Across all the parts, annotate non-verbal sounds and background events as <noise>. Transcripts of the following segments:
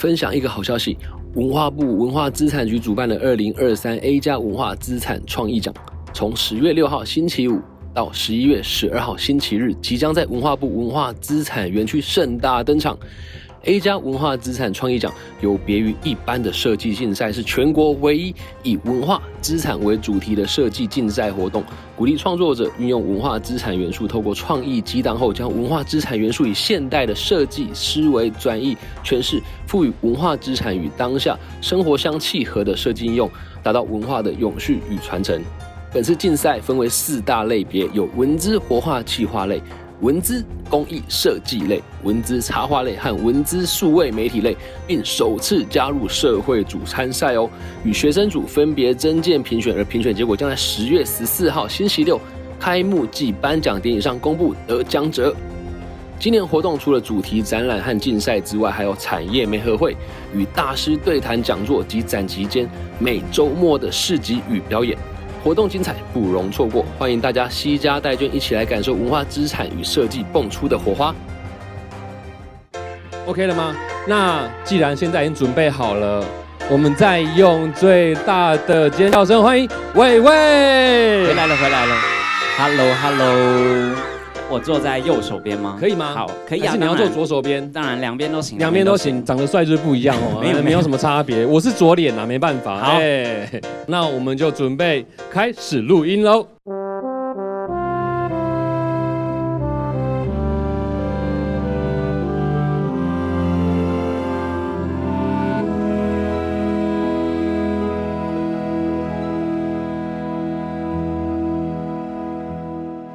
分享一个好消息，文化部文化资产局主办的二零二三 A 加文化资产创意奖，从十月六号星期五到十一月十二号星期日，即将在文化部文化资产园区盛大登场。A 加文化资产创意奖有别于一般的设计竞赛，是全国唯一以文化资产为主题的设计竞赛活动，鼓励创作者运用文化资产元素，透过创意激荡后，将文化资产元素以现代的设计思维转译诠释，赋予文化资产与当下生活相契合的设计应用，达到文化的永续与传承。本次竞赛分为四大类别，有文字活化企划类。文字工艺设计类、文字插画类和文字数位媒体类，并首次加入社会组参赛哦。与学生组分别增建评选，而评选结果将在十月十四号星期六开幕暨颁奖典礼上公布得奖者。今年活动除了主题展览和竞赛之外，还有产业媒合会与大师对谈讲座及展期间每周末的市集与表演。活动精彩，不容错过！欢迎大家惜家带眷，一起来感受文化资产与设计蹦出的火花。OK 了吗？那既然现在已经准备好了，我们再用最大的尖叫声欢迎伟伟回来了，回来了！Hello，Hello。我坐在右手边吗？可以吗？好，可以啊。你要坐左手边？当然，两边都行。两边都行，长得帅就是不一样哦。没有，没有什么差别。我是左脸啊，没办法。好，那我们就准备开始录音喽。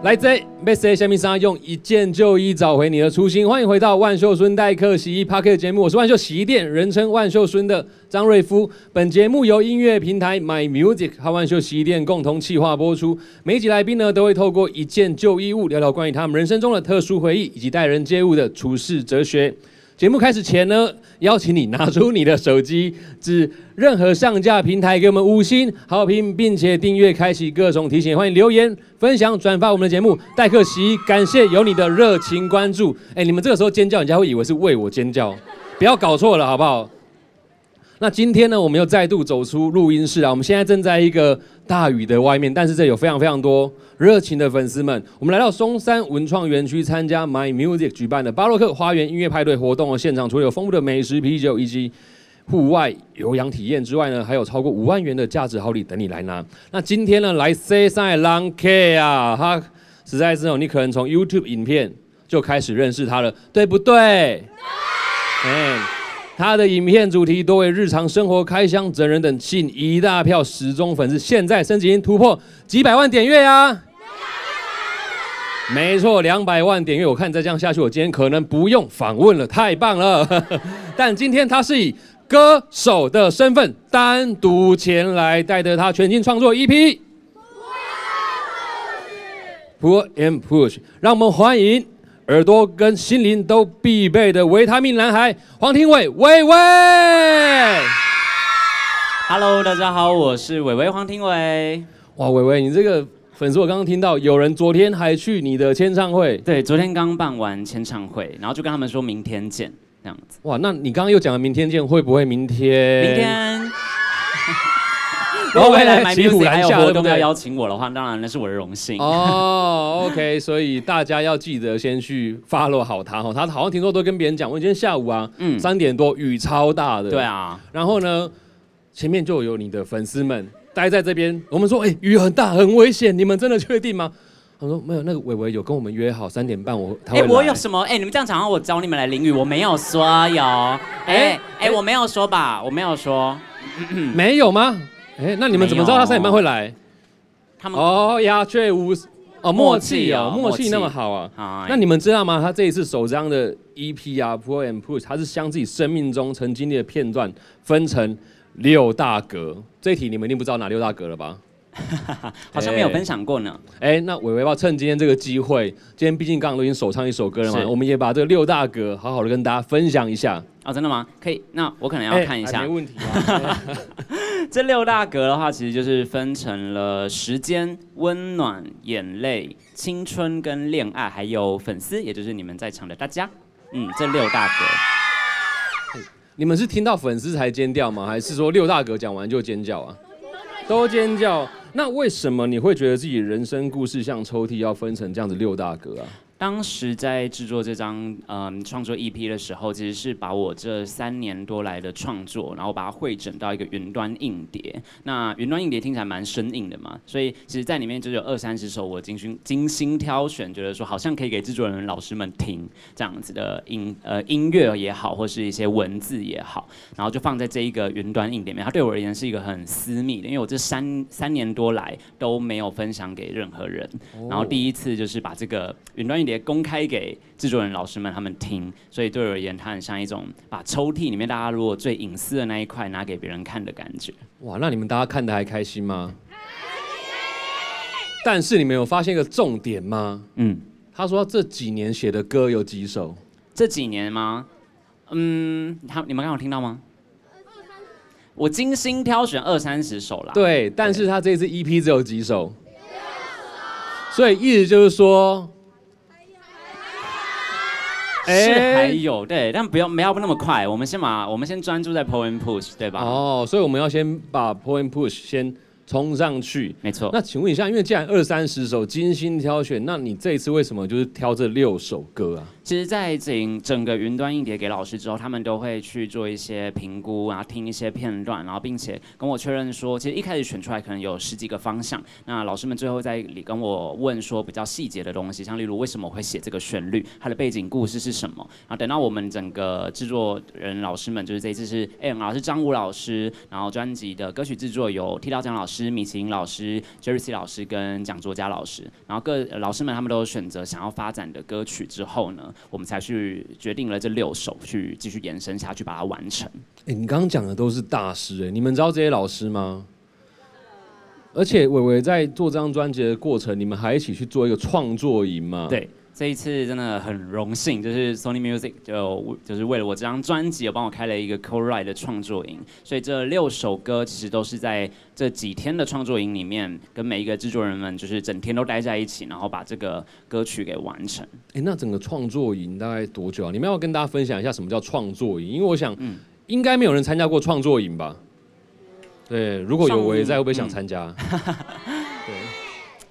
来自 Best 下面沙用一件旧衣找回你的初心，欢迎回到万秀孙代客洗衣 Park 节目，我是万秀洗衣店，人称万秀孙的张瑞夫。本节目由音乐平台 My Music 和万秀洗衣店共同企划播出。每集来宾呢，都会透过一件旧衣物，聊聊关于他们人生中的特殊回忆，以及待人接物的处事哲学。节目开始前呢，邀请你拿出你的手机，至任何上架平台给我们五星好评，并且订阅、开启各种提醒。欢迎留言、分享、转发我们的节目。戴克席，感谢有你的热情关注。哎，你们这个时候尖叫，人家会以为是为我尖叫，不要搞错了，好不好？那今天呢，我们又再度走出录音室啊！我们现在正在一个大雨的外面，但是这有非常非常多热情的粉丝们。我们来到松山文创园区参加 My Music 举办的巴洛克花园音乐派对活动的现场，除了有丰富的美食、啤酒以及户外有氧体验之外呢，还有超过五万元的价值好礼等你来拿。那今天呢，来 Say 上海 Long K 啊，他实在是哦，你可能从 YouTube 影片就开始认识他了，对不对？哎。他的影片主题多为日常生活、开箱、整人等，吸引一大票始终粉丝。现在升级突破几百万点阅啊！没错，两百万点阅。我看再这样下去，我今天可能不用访问了，太棒了。<laughs> 但今天他是以歌手的身份单独前来，带着他全新创作 EP。Push and Push，让我们欢迎。耳朵跟心灵都必备的维他命男孩黄庭伟，伟伟。Hello，大家好，我是伟伟黄庭伟。哇，伟伟，你这个粉丝，我刚刚听到有人昨天还去你的签唱会。对，昨天刚办完签唱会，然后就跟他们说明天见，这样子。哇，那你刚刚又讲了明天见，会不会明天？明天。如果未来买 music 还有活动要邀请我的话，当然那是我的荣幸。哦，OK，所以大家要记得先去 follow 好他哈，他好像听说都跟别人讲，我今天下午啊，嗯，三点多雨超大的，对啊，然后呢，前面就有你的粉丝们待在这边，我们说，哎，雨很大，很危险，你们真的确定吗？他说没有，那个伟伟有跟我们约好三点半，我哎，我有什么？哎，你们这样讲，我找你们来淋雨，我没有说有，哎哎，我没有说吧，我没有说，没有吗？哎，那你们怎么知道他三点半会来？他们哦，鸦雀无哦，默契哦，默契那么好啊。那你们知道吗？他这一次首张的 EP 啊，Pull and Push，他是将自己生命中曾经历的片段分成六大格。这一题你们一定不知道哪六大格了吧？<laughs> 好像没有分享过呢。哎，那伟伟要趁今天这个机会，今天毕竟刚刚都已经首唱一首歌了嘛，我们也把这个六大格好好的跟大家分享一下。哦，真的吗？可以，那我可能要看一下。没问题啊。<laughs> <laughs> 这六大格的话，其实就是分成了时间、温暖、眼泪、青春跟恋爱，还有粉丝，也就是你们在场的大家。嗯，这六大格。你们是听到粉丝才尖叫吗？还是说六大格讲完就尖叫啊？都尖叫。那为什么你会觉得自己人生故事像抽屉要分成这样子六大格啊？当时在制作这张嗯创作 EP 的时候，其实是把我这三年多来的创作，然后把它汇整到一个云端硬碟。那云端硬碟听起来蛮生硬的嘛，所以其实在里面就有二三十首我精心精心挑选，觉得说好像可以给制作人老师们听这样子的音呃音乐也好，或是一些文字也好，然后就放在这一个云端硬碟里面。它对我而言是一个很私密的，因为我这三三年多来都没有分享给任何人，然后第一次就是把这个云端硬碟公开给制作人老师们他们听，所以对我而言，它很像一种把抽屉里面大家如果最隐私的那一块拿给别人看的感觉。哇，那你们大家看的还开心吗？但是你们有发现一个重点吗？嗯，他说这几年写的歌有几首？这几年吗？嗯，他你们刚好听到吗？我精心挑选二三十首啦。对，但是他这次 EP 只有几首？所以意思就是说。是还有对，但不要不要那么快，我们先把我们先专注在 point push 对吧？哦，所以我们要先把 point push 先冲上去，没错。那请问一下，因为既然二三十首精心挑选，那你这一次为什么就是挑这六首歌啊？其实，在整整个云端硬碟给老师之后，他们都会去做一些评估，然后听一些片段，然后并且跟我确认说，其实一开始选出来可能有十几个方向。那老师们最后在里跟我问说比较细节的东西，像例如为什么会写这个旋律，它的背景故事是什么。然后等到我们整个制作人老师们，就是这一次是 A 老师张武老师，然后专辑的歌曲制作有剃刀蒋老师、米其林老师、Jerry 老师跟蒋作佳老师，然后各老师们他们都选择想要发展的歌曲之后呢。我们才去决定了这六首，去继续延伸下去，把它完成。哎，你刚刚讲的都是大师哎，你们知道这些老师吗？而且伟伟在做这张专辑的过程，你们还一起去做一个创作营嘛？对。这一次真的很荣幸，就是 Sony Music 就就是为了我这张专辑，有帮我开了一个 Co-Write 的创作营，所以这六首歌其实都是在这几天的创作营里面，跟每一个制作人们就是整天都待在一起，然后把这个歌曲给完成。哎，那整个创作营大概多久啊？你们要跟大家分享一下什么叫创作营，因为我想，应该没有人参加过创作营吧？对，如果有我也在，会不会想参加？<laughs>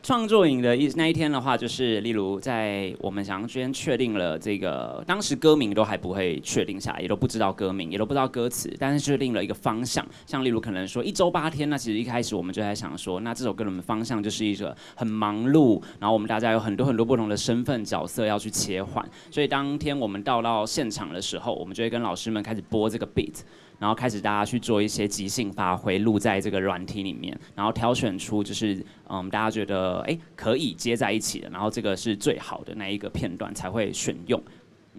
创作营的一那一天的话，就是例如在我们想先确定了这个，当时歌名都还不会确定下来，也都不知道歌名，也都不知道歌词，但是确定了一个方向。像例如可能说一周八天，那其实一开始我们就在想说，那这首歌的方向就是一个很忙碌，然后我们大家有很多很多不同的身份角色要去切换。所以当天我们到到现场的时候，我们就会跟老师们开始播这个 beat。然后开始大家去做一些即兴发挥，录在这个软体里面，然后挑选出就是嗯大家觉得哎可以接在一起的，然后这个是最好的那一个片段才会选用。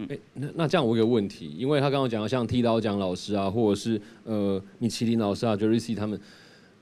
哎那那这样我有个问题，因为他刚刚讲的像剃刀蒋老师啊，或者是呃米其林老师啊，Jerry 他们，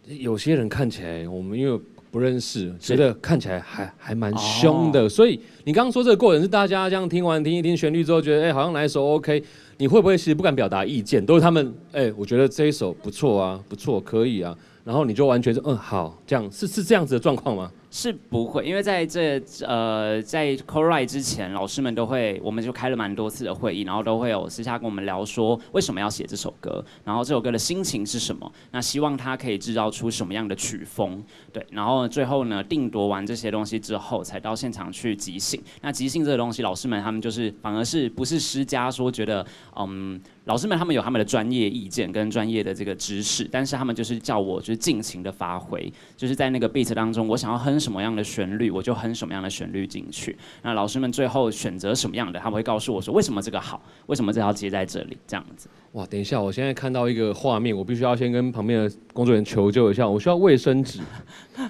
有些人看起来我们因为不认识，觉得看起来还还蛮凶的，所以你刚刚说这个过程是大家这样听完听一听旋律之后，觉得哎好像哪一首 OK。你会不会其实不敢表达意见？都是他们哎，我觉得这一首不错啊，不错，可以啊。然后你就完全是嗯好，这样是是这样子的状况吗？是不会，因为在这呃在 c o r i 之前，老师们都会，我们就开了蛮多次的会议，然后都会有私下跟我们聊说为什么要写这首歌，然后这首歌的心情是什么，那希望它可以制造出什么样的曲风，对，然后最后呢定夺完这些东西之后，才到现场去即兴。那即兴这个东西，老师们他们就是反而是不是施加说觉得嗯。老师们他们有他们的专业意见跟专业的这个知识，但是他们就是叫我就是尽情的发挥，就是在那个 beat 当中，我想要哼什么样的旋律，我就哼什么样的旋律进去。那老师们最后选择什么样的，他们会告诉我说为什么这个好，为什么这条接在这里这样子。哇，等一下，我现在看到一个画面，我必须要先跟旁边的工作人员求救一下，我需要卫生纸，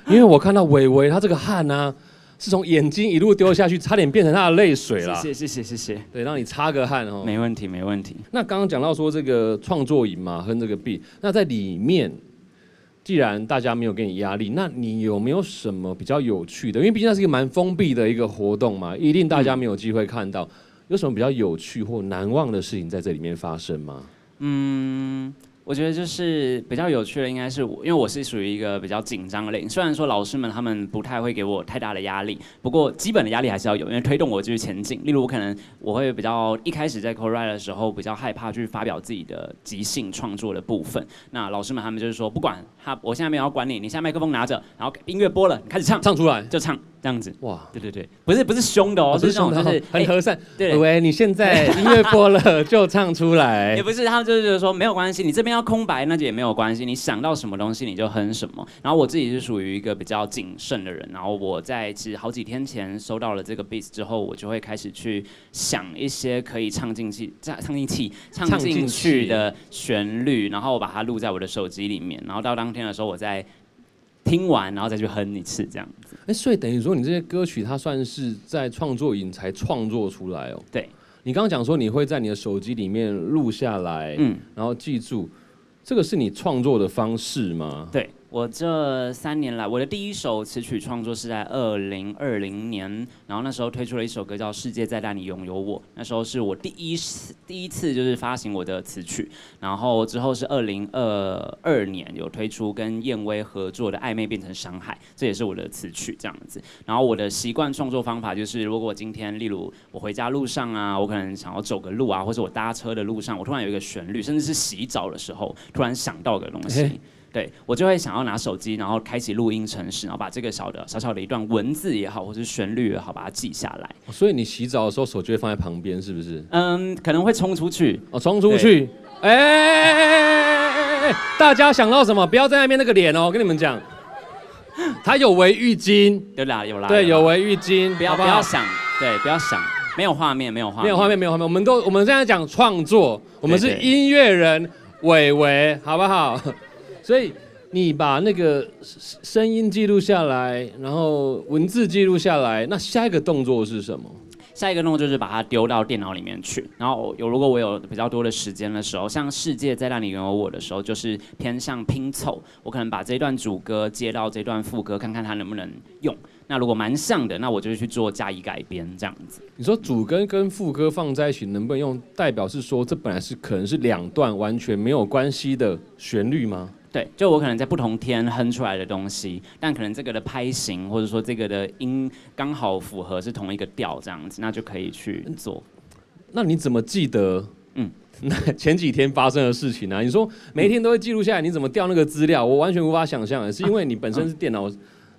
因为我看到伟伟他这个汗呢。是从眼睛一路丢下去，差点变成他的泪水了。谢谢谢谢谢谢。对，让你擦个汗哦。没问题没问题。那刚刚讲到说这个创作营嘛，和这个 B，那在里面，既然大家没有给你压力，那你有没有什么比较有趣的？因为毕竟那是一个蛮封闭的一个活动嘛，一定大家没有机会看到。有什么比较有趣或难忘的事情在这里面发生吗？嗯。我觉得就是比较有趣的，应该是我，因为我是属于一个比较紧张的类型。虽然说老师们他们不太会给我太大的压力，不过基本的压力还是要有，因为推动我继续前进。例如，我可能我会比较一开始在 co write 的时候，比较害怕去发表自己的即兴创作的部分。那老师们他们就是说，不管他，我现在没有要管你，你现在麦克风拿着，然后音乐播了，你开始唱，唱出来就唱这样子。哇，对对对，不是不是凶的哦，是那种就是很和善。对，喂，你现在音乐播了就唱出来。也不是，他们就是说没有关系，你这边要空白那就也没有关系，你想到什么东西你就哼什么。然后我自己是属于一个比较谨慎的人，然后我在其实好几天前收到了这个 beat 之后，我就会开始去想一些可以唱进去、唱唱进去、唱进去的旋律，然后我把它录在我的手机里面，然后到当天的时候我再听完，然后再去哼一次这样子。哎，所以等于说你这些歌曲它算是在创作营才创作出来哦。对，你刚刚讲说你会在你的手机里面录下来，嗯，然后记住。这个是你创作的方式吗？对。我这三年来，我的第一首词曲创作是在二零二零年，然后那时候推出了一首歌叫《世界在带你拥有我》，那时候是我第一次第一次就是发行我的词曲，然后之后是二零二二年有推出跟燕威合作的《暧昧变成伤害》，这也是我的词曲这样子。然后我的习惯创作方法就是，如果今天例如我回家路上啊，我可能想要走个路啊，或者我搭车的路上，我突然有一个旋律，甚至是洗澡的时候突然想到个东西。<laughs> 对我就会想要拿手机，然后开启录音程式，然后把这个小的小小的一段文字也好，或是旋律也好，把它记下来。所以你洗澡的时候手就会放在旁边，是不是？嗯，可能会冲出去。哦，冲出去。哎，大家想到什么？不要在那边那个脸哦，我跟你们讲，他有围浴巾，有啦有啦。对，有围浴巾，不要不要想，对，不要想，没有画面，没有画面，没有画面，没有画面。我们都我们现在讲创作，我们是音乐人，伟伟，好不好？所以你把那个声音记录下来，然后文字记录下来，那下一个动作是什么？下一个动作就是把它丢到电脑里面去。然后有如果我有比较多的时间的时候，像世界在让你拥有我的时候，就是偏向拼凑。我可能把这段主歌接到这段副歌，看看它能不能用。那如果蛮像的，那我就去做加以改编这样子。你说主歌跟副歌放在一起能不能用？代表是说这本来是可能是两段完全没有关系的旋律吗？对，就我可能在不同天哼出来的东西，但可能这个的拍型或者说这个的音刚好符合是同一个调这样子，那就可以去做。那你怎么记得？嗯，<laughs> 那前几天发生的事情呢？你说每一天都会记录下来，你怎么调那个资料？我完全无法想象，是因为你本身是电脑。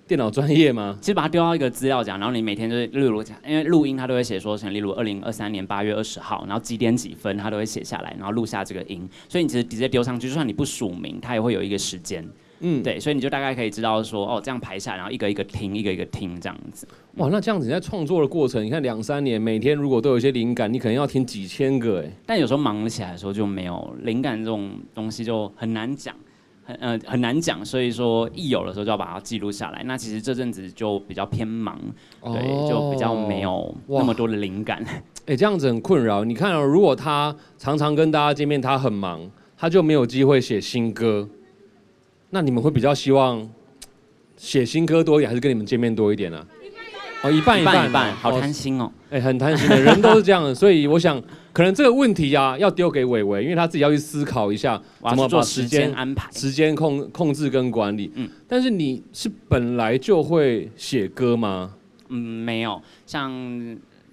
电脑专业吗？其实把它丢到一个资料夹，然后你每天就是，例如讲，因为录音它都会写说，成例如二零二三年八月二十号，然后几点几分，它都会写下来，然后录下这个音。所以你其实直接丢上去，就算你不署名，它也会有一个时间。嗯，对，所以你就大概可以知道说，哦，这样排下，然后一个一个听，一个一个听这样子。哇，那这样子你在创作的过程，你看两三年，每天如果都有一些灵感，你可能要听几千个哎。但有时候忙起来的时候就没有灵感，这种东西就很难讲。很呃很难讲，所以说一有的时候就要把它记录下来。那其实这阵子就比较偏忙，对，就比较没有那么多的灵感。<laughs> 哎，这样子很困扰。你看，如果他常常跟大家见面，他很忙，他就没有机会写新歌。那你们会比较希望写新歌多一点，还是跟你们见面多一点呢？哦，一半一半一半，好贪心哦。哎，很贪心的人都是这样的，<laughs> 所以我想。可能这个问题啊，要丢给伟伟，因为他自己要去思考一下怎么做时间安排、时间控控制跟管理。嗯，但是你是本来就会写歌吗？嗯，没有，像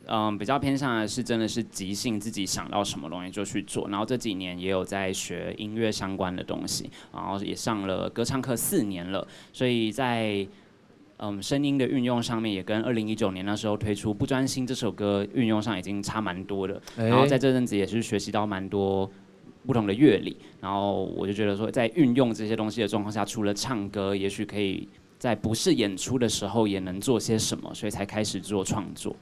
嗯比较偏向的是真的是即兴，自己想到什么东西就去做。然后这几年也有在学音乐相关的东西，然后也上了歌唱课四年了，所以在。嗯，声音的运用上面也跟二零一九年那时候推出《不专心》这首歌运用上已经差蛮多的。然后在这阵子也是学习到蛮多不同的乐理，然后我就觉得说，在运用这些东西的状况下，除了唱歌，也许可以在不是演出的时候也能做些什么，所以才开始做创作。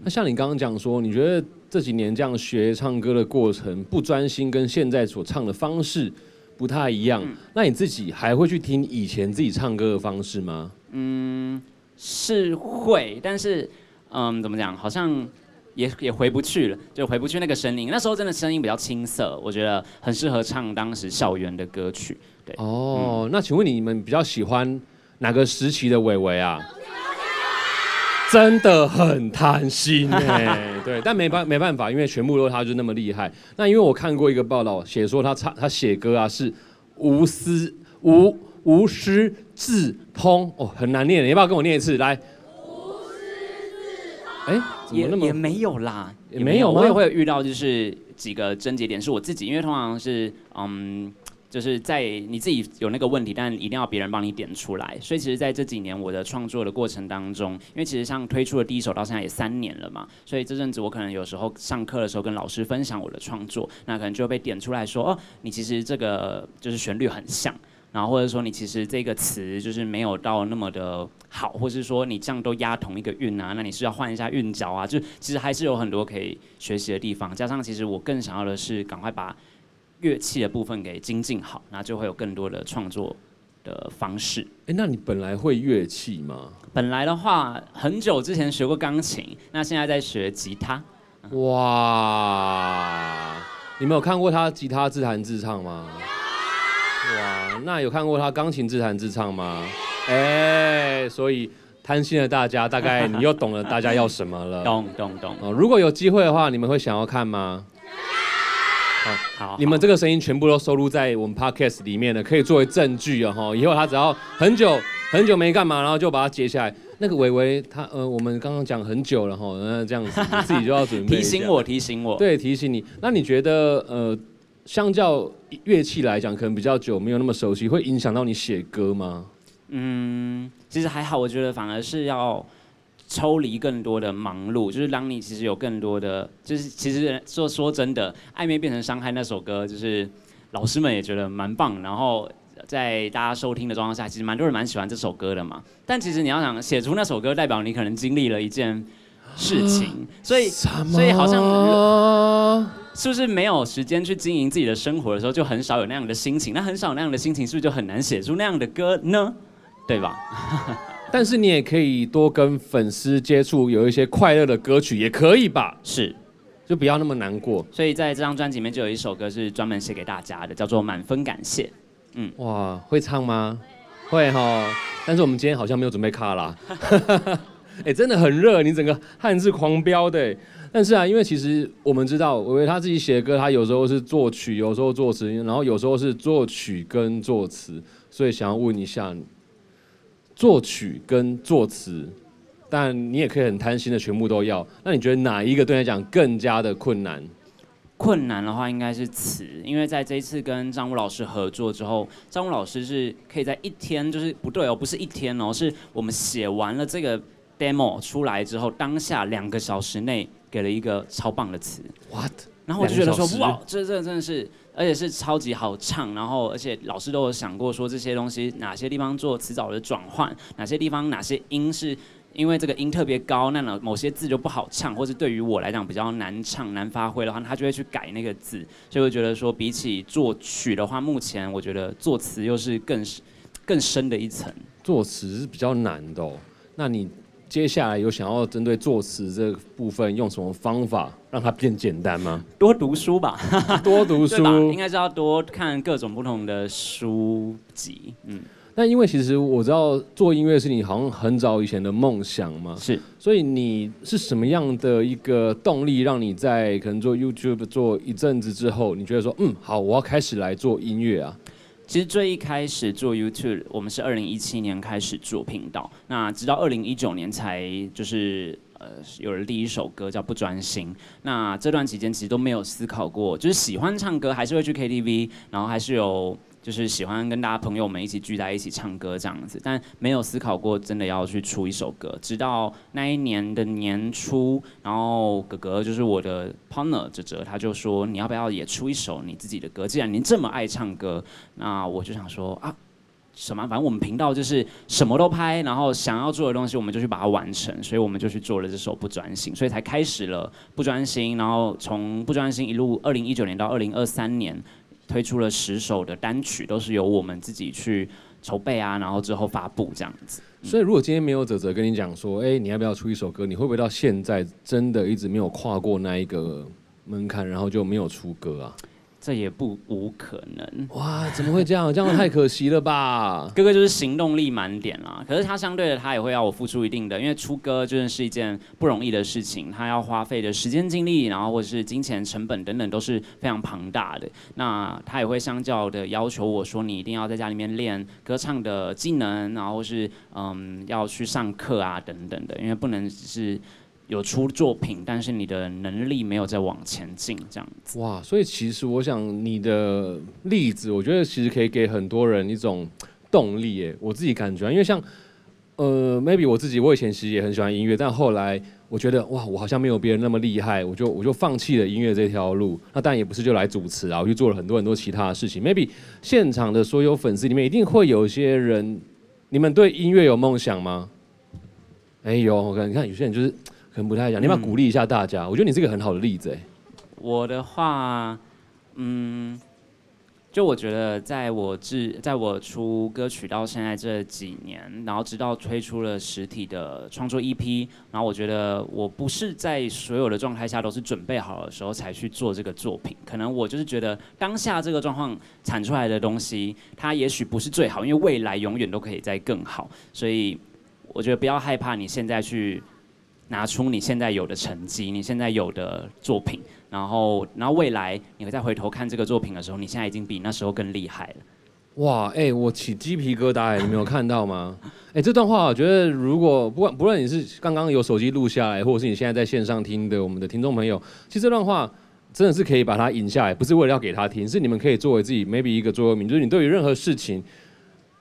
那像你刚刚讲说，你觉得这几年这样学唱歌的过程不专心，跟现在所唱的方式不太一样，那你自己还会去听以前自己唱歌的方式吗？嗯，是会，但是，嗯，怎么讲？好像也也回不去了，就回不去那个声音。那时候真的声音比较青涩，我觉得很适合唱当时校园的歌曲。对，哦，那请问你们比较喜欢哪个时期的伟伟啊？真的很贪心哎，<laughs> 对，但没办没办法，因为全部都他就那么厉害。那因为我看过一个报道，写说他唱他写歌啊是无私无无师自通哦，很难念，你要不要跟我念一次？来，无师自通。哎，怎么那么也也没有啦，也没有我也会有遇到就是几个症结点是我自己，因为通常是嗯。就是在你自己有那个问题，但一定要别人帮你点出来。所以其实在这几年我的创作的过程当中，因为其实像推出的第一首到现在也三年了嘛，所以这阵子我可能有时候上课的时候跟老师分享我的创作，那可能就被点出来说，哦，你其实这个就是旋律很像。然后或者说你其实这个词就是没有到那么的好，或是说你这样都压同一个韵啊，那你是要换一下韵脚啊，就其实还是有很多可以学习的地方。加上其实我更想要的是赶快把乐器的部分给精进好，那就会有更多的创作的方式。哎，那你本来会乐器吗？本来的话，很久之前学过钢琴，那现在在学吉他。哇，你们有看过他吉他自弹自唱吗？哇，那有看过他钢琴自弹自唱吗？哎，所以贪心的大家，大概你又懂了大家要什么了。懂懂懂。哦，如果有机会的话，你们会想要看吗？好，你们这个声音全部都收录在我们 podcast 里面的，可以作为证据啊！哈，以后他只要很久很久没干嘛，然后就把它截下来。那个伟伟他呃，我们刚刚讲很久了哈，那这样子你自己就要准备 <laughs> 提醒我，提醒我。对，提醒你。那你觉得呃，相较乐器来讲，可能比较久没有那么熟悉，会影响到你写歌吗？嗯，其实还好，我觉得反而是要抽离更多的忙碌，就是让你其实有更多的，就是其实说说真的，暧昧变成伤害那首歌，就是老师们也觉得蛮棒，然后在大家收听的状况下，其实蛮多人蛮喜欢这首歌的嘛。但其实你要想写出那首歌，代表你可能经历了一件事情，所以所以好像是不是没有时间去经营自己的生活的时候，就很少有那样的心情。那很少有那样的心情，是不是就很难写出那样的歌呢？对吧？但是你也可以多跟粉丝接触，有一些快乐的歌曲也可以吧？是，就不要那么难过。所以在这张专辑里面就有一首歌是专门写给大家的，叫做《满分感谢》。嗯，哇，会唱吗？会哈。但是我们今天好像没有准备卡啦。<laughs> 哎，真的很热，你整个汗是狂飙的。但是啊，因为其实我们知道，维维他自己写的歌，他有时候是作曲，有时候作词，然后有时候是作曲跟作词，所以想要问一下。作曲跟作词，但你也可以很贪心的全部都要。那你觉得哪一个对你来讲更加的困难？困难的话应该是词，因为在这一次跟张武老师合作之后，张武老师是可以在一天，就是不对哦，不是一天哦，是我们写完了这个 demo 出来之后，当下两个小时内给了一个超棒的词。What？然后我就觉得说，哇，这这真的是。而且是超级好唱，然后而且老师都有想过说这些东西哪些地方做词藻的转换，哪些地方哪些音是因为这个音特别高，那呢某些字就不好唱，或是对于我来讲比较难唱难发挥的话，他就会去改那个字，所以我觉得说比起作曲的话，目前我觉得作词又是更更深的一层，作词是比较难的哦。那你？接下来有想要针对作词这部分用什么方法让它变简单吗？多读书吧，<laughs> 多读书，应该是要多看各种不同的书籍。嗯，那因为其实我知道做音乐是你好像很早以前的梦想嘛，是，所以你是什么样的一个动力让你在可能做 YouTube 做一阵子之后，你觉得说嗯好，我要开始来做音乐啊？其实最一开始做 YouTube，我们是二零一七年开始做频道，那直到二零一九年才就是呃有了第一首歌叫不专心。那这段期间其实都没有思考过，就是喜欢唱歌还是会去 KTV，然后还是有。就是喜欢跟大家朋友们一起聚在一起唱歌这样子，但没有思考过真的要去出一首歌。直到那一年的年初，然后哥哥就是我的 partner 哲哲，他就说你要不要也出一首你自己的歌？既然您这么爱唱歌，那我就想说啊，什么？反正我们频道就是什么都拍，然后想要做的东西我们就去把它完成，所以我们就去做了这首不专心，所以才开始了不专心，然后从不专心一路二零一九年到二零二三年。推出了十首的单曲，都是由我们自己去筹备啊，然后之后发布这样子。所以，如果今天没有泽泽跟你讲说，哎，你要不要出一首歌？你会不会到现在真的一直没有跨过那一个门槛，然后就没有出歌啊？这也不无可能。哇，怎么会这样？这样太可惜了吧？<laughs> 哥哥就是行动力满点啦，可是他相对的，他也会要我付出一定的，因为出歌真的是一件不容易的事情，他要花费的时间、精力，然后或者是金钱成本等等都是非常庞大的。那他也会相较的要求我说，你一定要在家里面练歌唱的技能，然后是嗯要去上课啊等等的，因为不能只是。有出作品，但是你的能力没有在往前进，这样子。哇，所以其实我想你的例子，我觉得其实可以给很多人一种动力。诶，我自己感觉，因为像呃，maybe 我自己，我以前其实也很喜欢音乐，但后来我觉得哇，我好像没有别人那么厉害，我就我就放弃了音乐这条路。那当然也不是就来主持啊，我去做了很多很多其他的事情。maybe 现场的所有粉丝里面，一定会有一些人，你们对音乐有梦想吗？哎呦，我看你看有些人就是。可能不太一样，你要不要鼓励一下大家？我觉得你是一个很好的例子哎。我的话，嗯，就我觉得，在我自在我出歌曲到现在这几年，然后直到推出了实体的创作 EP，然后我觉得我不是在所有的状态下都是准备好的时候才去做这个作品。可能我就是觉得当下这个状况产出来的东西，它也许不是最好，因为未来永远都可以再更好。所以我觉得不要害怕你现在去。拿出你现在有的成绩，你现在有的作品，然后，然后未来你再回头看这个作品的时候，你现在已经比那时候更厉害了。哇，哎，我起鸡皮疙瘩哎，<laughs> 你没有看到吗？哎，这段话我觉得，如果不管不论你是刚刚有手机录下来，或者是你现在在线上听的我们的听众朋友，其实这段话真的是可以把它引下来，不是为了要给他听，是你们可以作为自己 maybe 一个座右铭，就是你对于任何事情，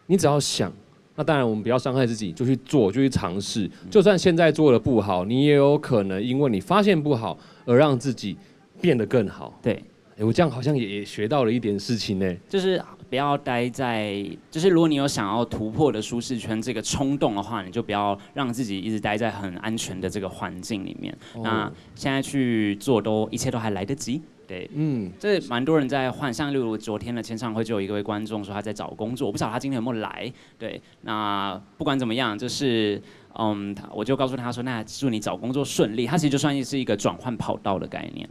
你只要想。那当然，我们不要伤害自己，就去做，就去尝试。就算现在做的不好，你也有可能因为你发现不好而让自己变得更好。对，我这样好像也学到了一点事情呢。就是不要待在，就是如果你有想要突破的舒适圈这个冲动的话，你就不要让自己一直待在很安全的这个环境里面。那现在去做，都一切都还来得及。对，嗯，这蛮多人在幻象。例如昨天的签唱会，就有一位观众说他在找工作，我不知道他今天有没有来。对，那不管怎么样，就是，嗯，我就告诉他说，那祝你找工作顺利。他其实就算是一个转换跑道的概念。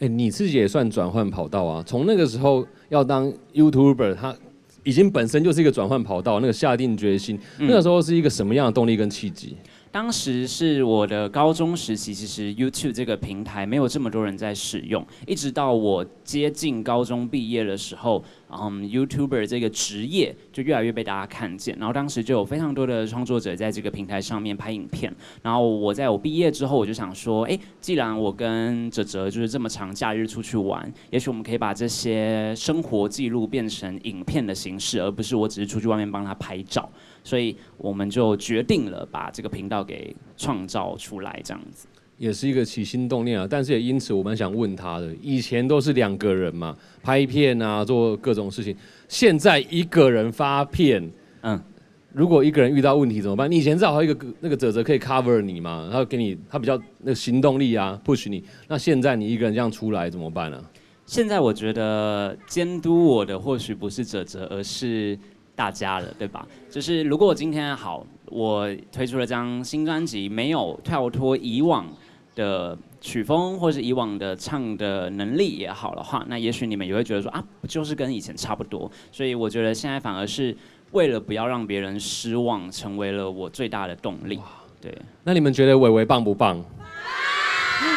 哎，你自己也算转换跑道啊？从那个时候要当 YouTuber，他已经本身就是一个转换跑道，那个下定决心，那个时候是一个什么样的动力跟契机？当时是我的高中时期，其实 YouTube 这个平台没有这么多人在使用，一直到我接近高中毕业的时候。嗯，YouTuber 这个职业就越来越被大家看见，然后当时就有非常多的创作者在这个平台上面拍影片。然后我在我毕业之后，我就想说，哎，既然我跟哲哲就是这么长假日出去玩，也许我们可以把这些生活记录变成影片的形式，而不是我只是出去外面帮他拍照。所以我们就决定了把这个频道给创造出来，这样子。也是一个起心动念啊，但是也因此我们想问他的，以前都是两个人嘛，拍片啊，做各种事情，现在一个人发片，嗯，如果一个人遇到问题怎么办？你以前至少还有一个那个泽泽可以 cover 你嘛，然后给你他比较那个行动力啊，push 你。那现在你一个人这样出来怎么办呢？现在我觉得监督我的或许不是泽泽，而是大家了，对吧？就是如果我今天好，我推出了张新专辑，没有跳脱以往。的曲风或是以往的唱的能力也好的话，那也许你们也会觉得说啊，不就是跟以前差不多？所以我觉得现在反而是为了不要让别人失望，成为了我最大的动力。对，那你们觉得伟伟棒不棒？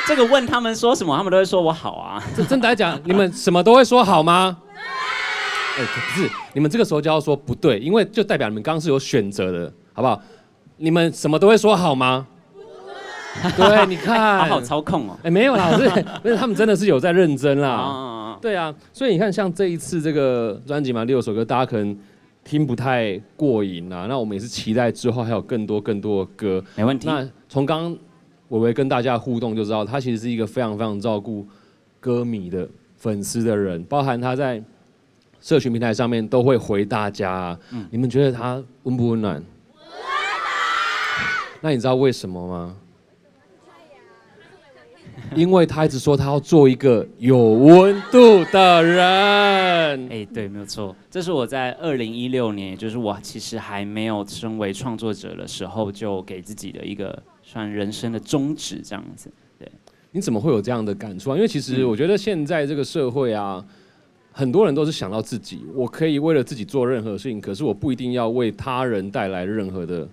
这个问他们说什么，他们都会说我好啊。这真的来讲，你们什么都会说好吗？哎，不是，你们这个时候就要说不对，因为就代表你们刚刚是有选择的，好不好？你们什么都会说好吗？<laughs> 对，你看，好好操控哦。哎，没有啦，是，<laughs> 不是他们真的是有在认真啦。对啊，所以你看，像这一次这个专辑嘛，六首歌，大家可能听不太过瘾啊。那我们也是期待之后还有更多更多的歌。没问题。那从刚伟伟跟大家互动就知道，他其实是一个非常非常照顾歌迷的粉丝的人，包含他在社群平台上面都会回大家。嗯，你们觉得他温不温暖？温暖。那你知道为什么吗？因为他一直说他要做一个有温度的人。哎，对，没有错，这是我在二零一六年，也就是我其实还没有身为创作者的时候，就给自己的一个算人生的宗旨这样子。对，你怎么会有这样的感触啊？因为其实我觉得现在这个社会啊，很多人都是想到自己，我可以为了自己做任何事情，可是我不一定要为他人带来任何的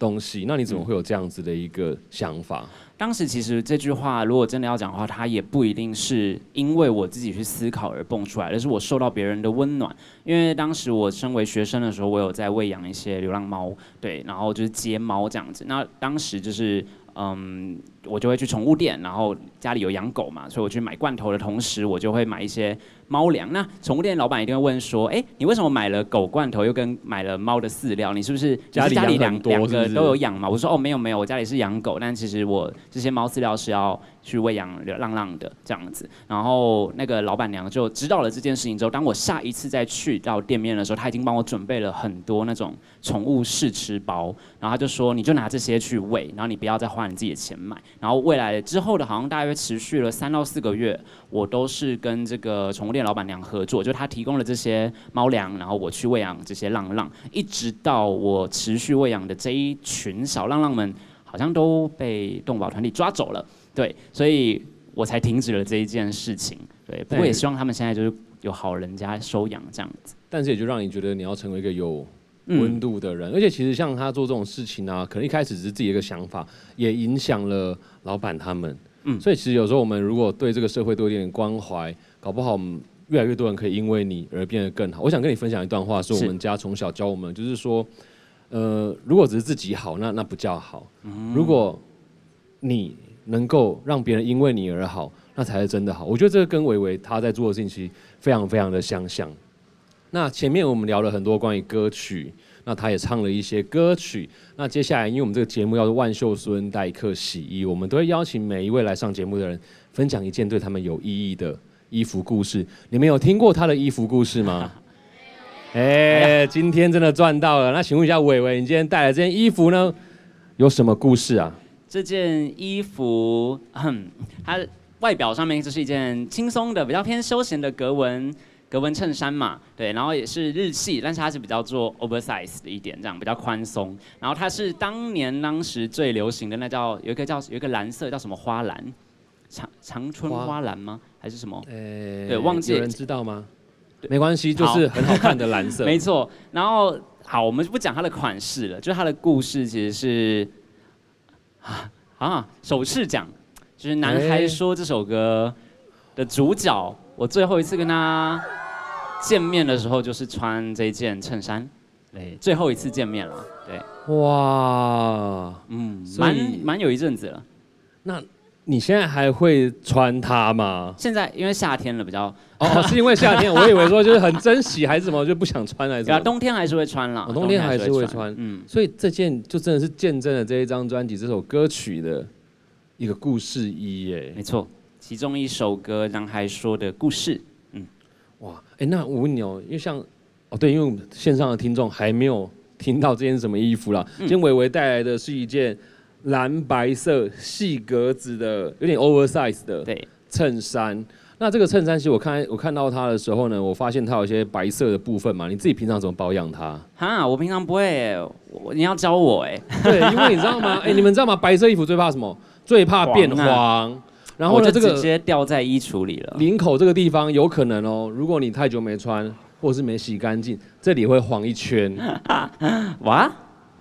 东西。那你怎么会有这样子的一个想法？当时其实这句话，如果真的要讲的话，它也不一定是因为我自己去思考而蹦出来，而是我受到别人的温暖。因为当时我身为学生的时候，我有在喂养一些流浪猫，对，然后就是接猫这样子。那当时就是嗯。我就会去宠物店，然后家里有养狗嘛，所以我去买罐头的同时，我就会买一些猫粮。那宠物店老板一定会问说：“哎，你为什么买了狗罐头又跟买了猫的饲料？你是不是家里两两个都有养嘛？”我说：“哦，没有没有，我家里是养狗，但其实我这些猫饲料是要去喂养流浪浪的这样子。”然后那个老板娘就知道了这件事情之后，当我下一次再去到店面的时候，他已经帮我准备了很多那种宠物试吃包，然后他就说：“你就拿这些去喂，然后你不要再花你自己的钱买。”然后未来之后的，好像大约持续了三到四个月，我都是跟这个宠物店老板娘合作，就他提供了这些猫粮，然后我去喂养这些浪浪，一直到我持续喂养的这一群小浪浪们，好像都被动保团体抓走了，对，所以我才停止了这一件事情，对，不过也希望他们现在就是有好人家收养这样子，但是也就让你觉得你要成为一个有。温度的人，而且其实像他做这种事情啊，可能一开始只是自己一个想法，也影响了老板他们。嗯，所以其实有时候我们如果对这个社会多一点关怀，搞不好我们越来越多人可以因为你而变得更好。我想跟你分享一段话，是我们家从小教我们，就是说，呃，如果只是自己好，那那不叫好。如果你能够让别人因为你而好，那才是真的好。我觉得这个跟伟伟他在做的事情其实非常非常的相像。那前面我们聊了很多关于歌曲，那他也唱了一些歌曲。那接下来，因为我们这个节目叫做万秀孙代客洗衣，我们都会邀请每一位来上节目的人，分享一件对他们有意义的衣服故事。你们有听过他的衣服故事吗？<laughs> 哎，今天真的赚到了。那请问一下伟伟，你今天带来这件衣服呢，有什么故事啊？这件衣服，它外表上面就是一件轻松的、比较偏休闲的格纹。格纹衬衫嘛，对，然后也是日系，但是它是比较做 oversize 的一点，这样比较宽松。然后它是当年当时最流行的那叫有一个叫有一个蓝色叫什么花蓝，长长春花蓝吗？还是什么？呃，对，忘记有人知道吗？没关系，就是很好看的 <laughs> 蓝色。没错。然后好，我们就不讲它的款式了，就是它的故事其实是啊啊，首次讲，就是男孩说这首歌的主角。我最后一次跟他见面的时候，就是穿这件衬衫，对，最后一次见面了，对。哇，嗯，蛮蛮有一阵子了。那你现在还会穿它吗？现在因为夏天了，比较哦，是因为夏天，我以为说就是很珍惜还是什么，就不想穿来着。<laughs> 啊，冬天还是会穿了，冬天还是会穿。嗯，所以这件就真的是见证了这一张专辑、这首歌曲的一个故事一耶。没错。其中一首歌，男孩说的故事，嗯，哇，哎，那我问你哦，因为像，哦，对，因为线上的听众还没有听到这件什么衣服啦。今天伟伟带来的是一件蓝白色细格子的，有点 oversize 的对衬衫。那这个衬衫其实我看我看到它的时候呢，我发现它有一些白色的部分嘛。你自己平常怎么保养它？哈，我平常不会，我你要教我哎。对，因为你知道吗？哎，你们知道吗？白色衣服最怕什么？最怕变黄。然后呢，这个直接掉在衣橱里了。领口这个地方有可能哦，如果你太久没穿，或者是没洗干净，这里会黄一圈。<laughs> 哇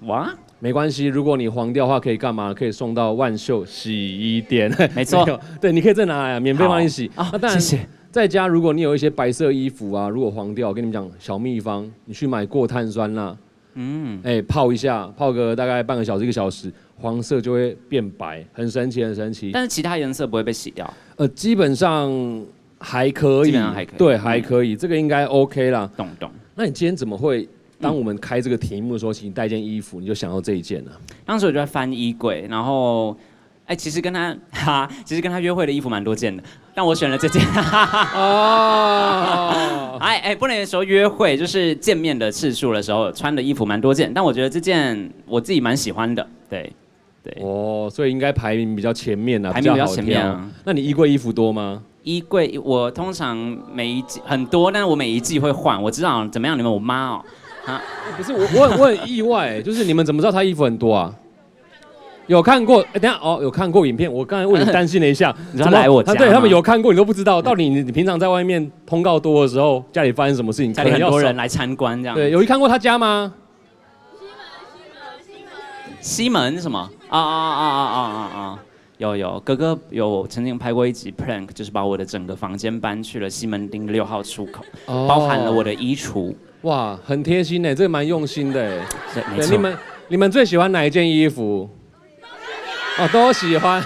哇，没关系，如果你黄掉的话，可以干嘛？可以送到万秀洗衣店。没错，对，你可以再拿来啊，免费帮你洗。啊当然，谢谢。在家，如果你有一些白色衣服啊，如果黄掉，我跟你们讲小秘方，你去买过碳酸钠，嗯，哎，泡一下，泡个大概半个小时一个小时。黄色就会变白，很神奇，很神奇。但是其他颜色不会被洗掉。呃，基本上还可以，基本上还可以。对，还可以，这个应该 OK 啦。懂懂。那你今天怎么会？当我们开这个题目的时候，请你带件衣服，你就想到这一件呢？当时我就在翻衣柜，然后，哎，其实跟他 <laughs> 哈，其实跟他约会的衣服蛮多件的，但我选了这件。哦。<laughs> 哎哎，不能说约会，就是见面的次数的时候穿的衣服蛮多件，但我觉得这件我自己蛮喜欢的，对。哦，所以应该排名比较前面啊，排名比较前面啊。那你衣柜衣服多吗？衣柜我通常每一季很多，但是我每一季会换。我知道怎么样？你们我妈哦，啊，<laughs> 不是我，我很我很意外，就是你们怎么知道她衣服很多啊？有看过？哎，等下哦，有看过影片。我刚才为你担心了一下，<laughs> 你知道来我家对他们有看过，你都不知道。到底你你平常在外面通告多的时候，家里发生什么事情？家里很多人来参观这样。对，有去看过他家吗？西门西门，西门什么？啊啊啊啊啊啊啊！有有，哥哥有曾经拍过一集 prank，就是把我的整个房间搬去了西门町六号出口，包含了我的衣橱。哇，很贴心呢，这个蛮用心的。对，你们你们最喜欢哪一件衣服？<laughs> 哦，都喜欢。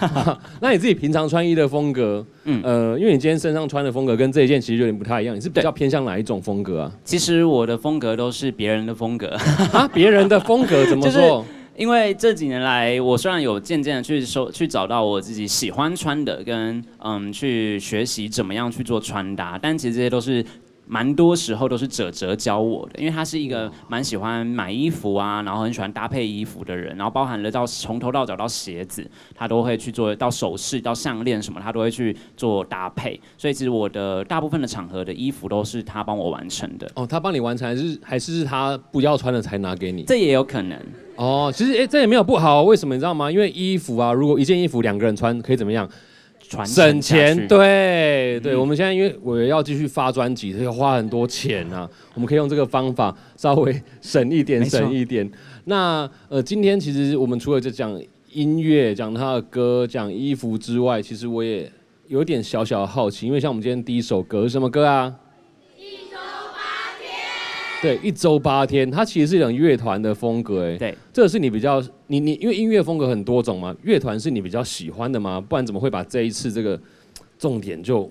<laughs> 那你自己平常穿衣的风格，嗯呃，因为你今天身上穿的风格跟这一件其实有点不太一样，你是比较偏向哪一种风格啊？其实我的风格都是别人的风格 <laughs> 啊，别人的风格怎么说？因为这几年来，我虽然有渐渐的去收去找到我自己喜欢穿的，跟嗯去学习怎么样去做穿搭，但其实这些都是。蛮多时候都是哲哲教我的，因为他是一个蛮喜欢买衣服啊，然后很喜欢搭配衣服的人，然后包含了到从头到脚到鞋子，他都会去做到首饰到项链什么，他都会去做搭配。所以其实我的大部分的场合的衣服都是他帮我完成的。哦，他帮你完成，还是还是他不要穿了才拿给你？这也有可能。哦，其实诶，这也没有不好，为什么你知道吗？因为衣服啊，如果一件衣服两个人穿，可以怎么样？省钱，对对，我们现在因为我要继续发专辑，要花很多钱啊，我们可以用这个方法稍微省一点，省一点。那呃，今天其实我们除了在讲音乐、讲他的歌、讲衣服之外，其实我也有点小小的好奇，因为像我们今天第一首歌是什么歌啊？对，一周八天，它其实是一种乐团的风格，哎，对，这个是你比较，你你因为音乐风格很多种嘛，乐团是你比较喜欢的吗？不然怎么会把这一次这个重点就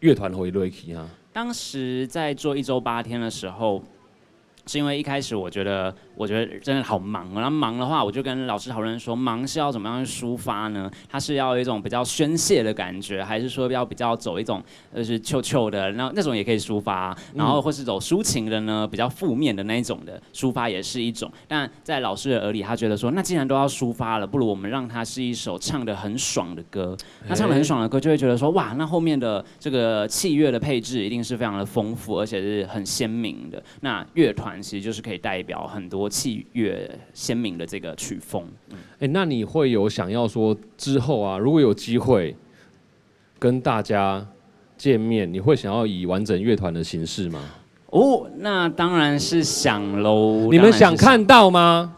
乐团回 Ricky 啊？当时在做一周八天的时候。是因为一开始我觉得，我觉得真的好忙。然后忙的话，我就跟老师讨论说，忙是要怎么样去抒发呢？他是要有一种比较宣泄的感觉，还是说要比较走一种就是臭臭的，然后那种也可以抒发。然后或是走抒情的呢，比较负面的那一种的抒发也是一种。但在老师的耳里，他觉得说，那既然都要抒发了，不如我们让它是一首唱的很爽的歌。那唱的很爽的歌，就会觉得说，哇，那后面的这个器乐的配置一定是非常的丰富，而且是很鲜明的。那乐团。其实就是可以代表很多器乐鲜明的这个曲风。哎，那你会有想要说之后啊，如果有机会跟大家见面，你会想要以完整乐团的形式吗？哦，那当然是想喽。你们想看到吗？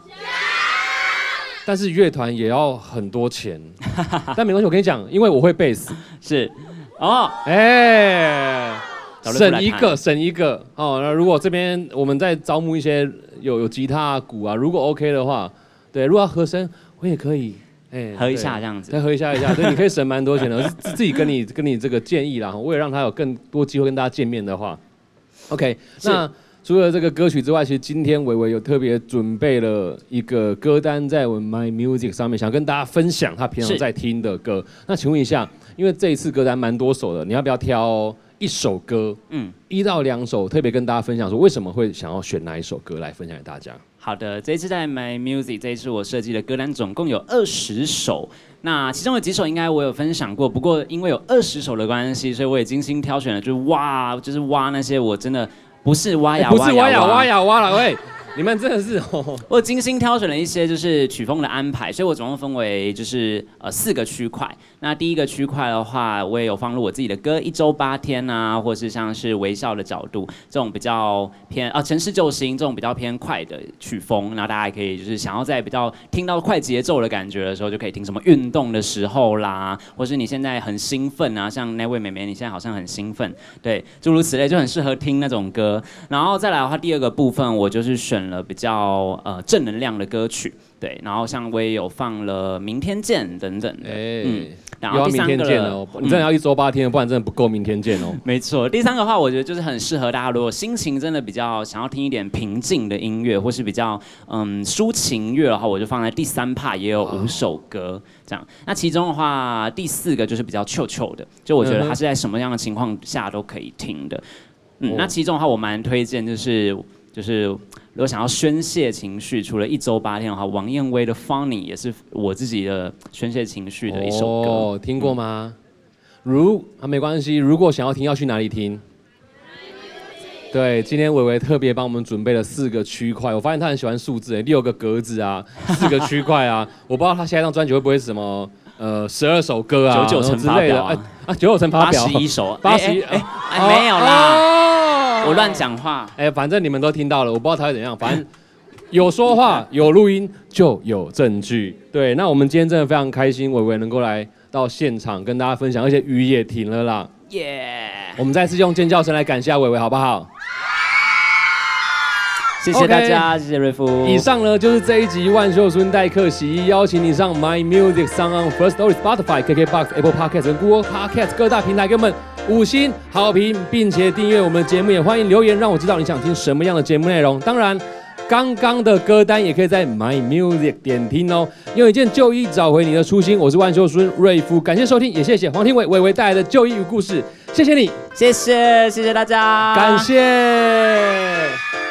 但是乐团也要很多钱。<laughs> 但没关系，我跟你讲，因为我会贝斯。<laughs> 是。哦。哎。省一个，省一个哦。那如果这边我们再招募一些有有吉他、鼓啊，如果 OK 的话，对，如果要和声，我也可以，哎，合一下这样子，再合一下一下，对，你可以省蛮多钱的。自自己跟你跟你这个建议啦，为了让他有更多机会跟大家见面的话，OK。那除了这个歌曲之外，其实今天伟伟有特别准备了一个歌单在我们 My Music 上面，想跟大家分享他平常在听的歌。那请问一下，因为这一次歌单蛮多首的，你要不要挑？一首歌，嗯，一到两首，特别跟大家分享说为什么会想要选哪一首歌来分享给大家。好的，这一次在 My Music，这一次我设计的歌单总共有二十首，那其中有几首应该我有分享过，不过因为有二十首的关系，所以我也精心挑选了，就是挖，就是挖那些我真的不是挖呀，不是挖呀挖呀挖了喂。<laughs> 你们真的是，我精心挑选了一些就是曲风的安排，所以我总共分为就是呃四个区块。那第一个区块的话，我也有放入我自己的歌，一周八天啊，或是像是微笑的角度这种比较偏啊城市救星这种比较偏快的曲风。那大家也可以就是想要在比较听到快节奏的感觉的时候，就可以听什么运动的时候啦，或是你现在很兴奋啊，像那位美眉你现在好像很兴奋，对，诸如此类就很适合听那种歌。然后再来的话，第二个部分我就是选。了比较呃正能量的歌曲，对，然后像我也有放了《明天见》等等的，嗯，然后第三个哦，你真的要一周八天，不然真的不够《明天见》哦。没错，第三个话，我觉得就是很适合大家，如果心情真的比较想要听一点平静的音乐，或是比较嗯抒情乐的话，我就放在第三 part 也有五首歌这样。那其中的话，第四个就是比较 chill chill 的，就我觉得它是在什么样的情况下都可以听的。嗯，那其中的话，我蛮推荐就是就是。如果想要宣泄情绪，除了一周八天的话，王燕威的《Funny》也是我自己的宣泄情绪的一首歌。哦，听过吗？如啊，没关系。如果想要听，要去哪里听？对，今天伟伟特别帮我们准备了四个区块，我发现他很喜欢数字，哎，六个格子啊，四个区块啊，我不知道他下一张专辑会不会是什么，呃，十二首歌啊，九九乘之类的，发表啊九九乘发八表，十一首，八十一哎没有啦，哦我乱讲话。哎，反正你们都听到了，我不知道他会怎样，反正 <laughs> 有说话有录音就有证据。对，那我们今天真的非常开心，伟伟能够来到现场跟大家分享，而且雨也停了啦。耶！我们再次用尖叫声来感谢伟伟，好不好？谢谢大家，谢谢瑞夫。以上呢就是这一集万秀孙代客洗衣，邀请你上 My Music、s o n First Story、Spotify、KKBox、Apple Podcast 跟 Google Podcast 各大平台给我们五星好评，并且订阅我们的节目，也欢迎留言让我知道你想听什么样的节目内容。当然。刚刚的歌单也可以在 My Music 点听哦，用一件旧衣找回你的初心。我是万秀孙瑞夫，感谢收听，也谢谢黄庭伟伟伟带来的旧衣与故事，谢谢你，谢谢谢谢大家，感谢。